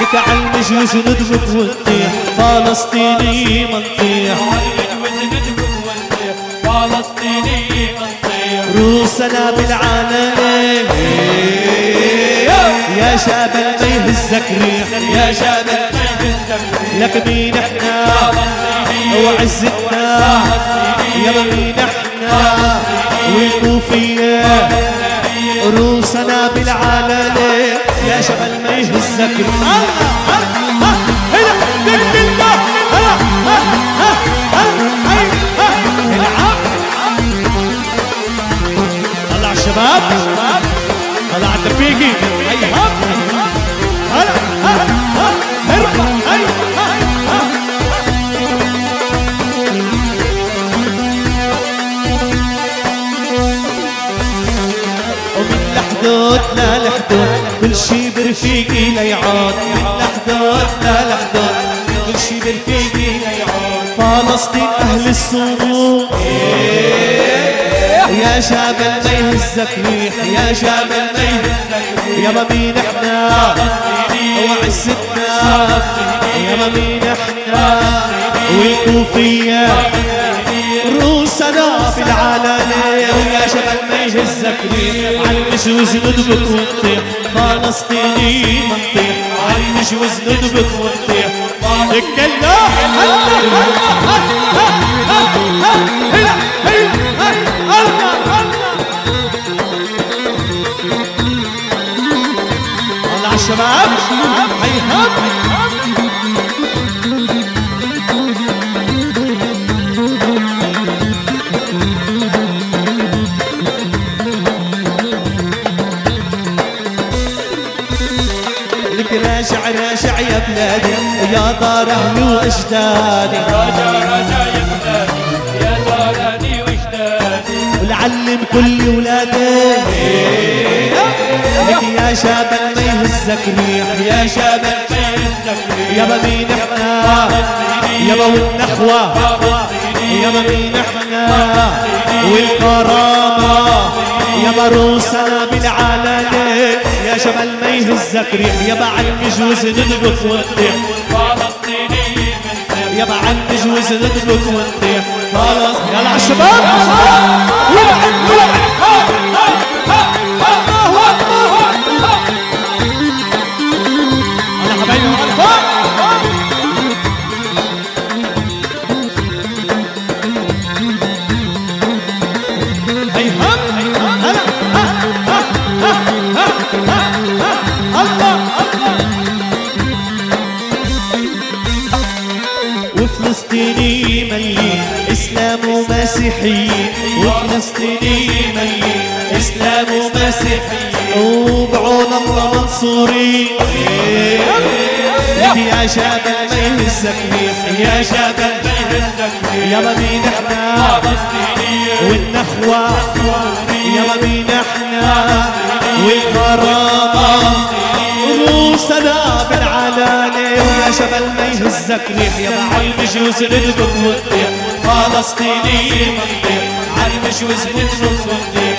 لك عالمج وزندبك ونطيح فلسطيني منطيح فلسطيني منطيح روسنا بالعالم يا شاب ما يهزك ريح يا شاب لك مين إحنا؟ وعزتنا. يا مين إحنا؟ والكوفية. روسنا بالعالم يا شبل ما يهزك الله طلع الشباب. طلع الدبيقي لحدود لا كل شي برفيقي ليعود من لحدود لا كل شي برفيقي ليعود فلسطين أهل الصمود يا شاب ما يهزك ريح يا شاب ما يهزك يا مين إحنا وعزتنا يا مين إحنا والكوفية. روسنا في العلن ويا شباب ما يهزك ريح علمش وزندبك ونطيح فلسطيني منطيح علمش وزندبك ونطيح اتكلم هلا هلا هلا هلا الله لك راجع راجع يا بلادي يا دار أهلي واجدادي راجع راجع يا بلادي يا داراني واجدادي ولعلم كل ولادي لك يا شاب ما يهزك ريح يا شاب يابا مين إحنا؟ يابا والنخوة يابا مين إحنا؟ والكرامة. يابا روسنا بالعلالة يا شباب ما يهزك ريح يابا عالمجوز ندبك ونطيح فلسطيني منطيح يابا عالمجوز ندبك ونطيح خلاص يلا عالشباب ولعب ولعب ومسيحيين وفلسطيني مليء إسلام ومسيحيين وبعون الله منصورين لك يا شاب ما ريح يا شاب ما يا مين إحنا والنخوة. يا مين إحنا والكرامة روسنا بالعلانة ويا شبل ما يهزك يا معلمش وزندبك ونطيح فلسطيني منطيح علمش وزندبك ونطيح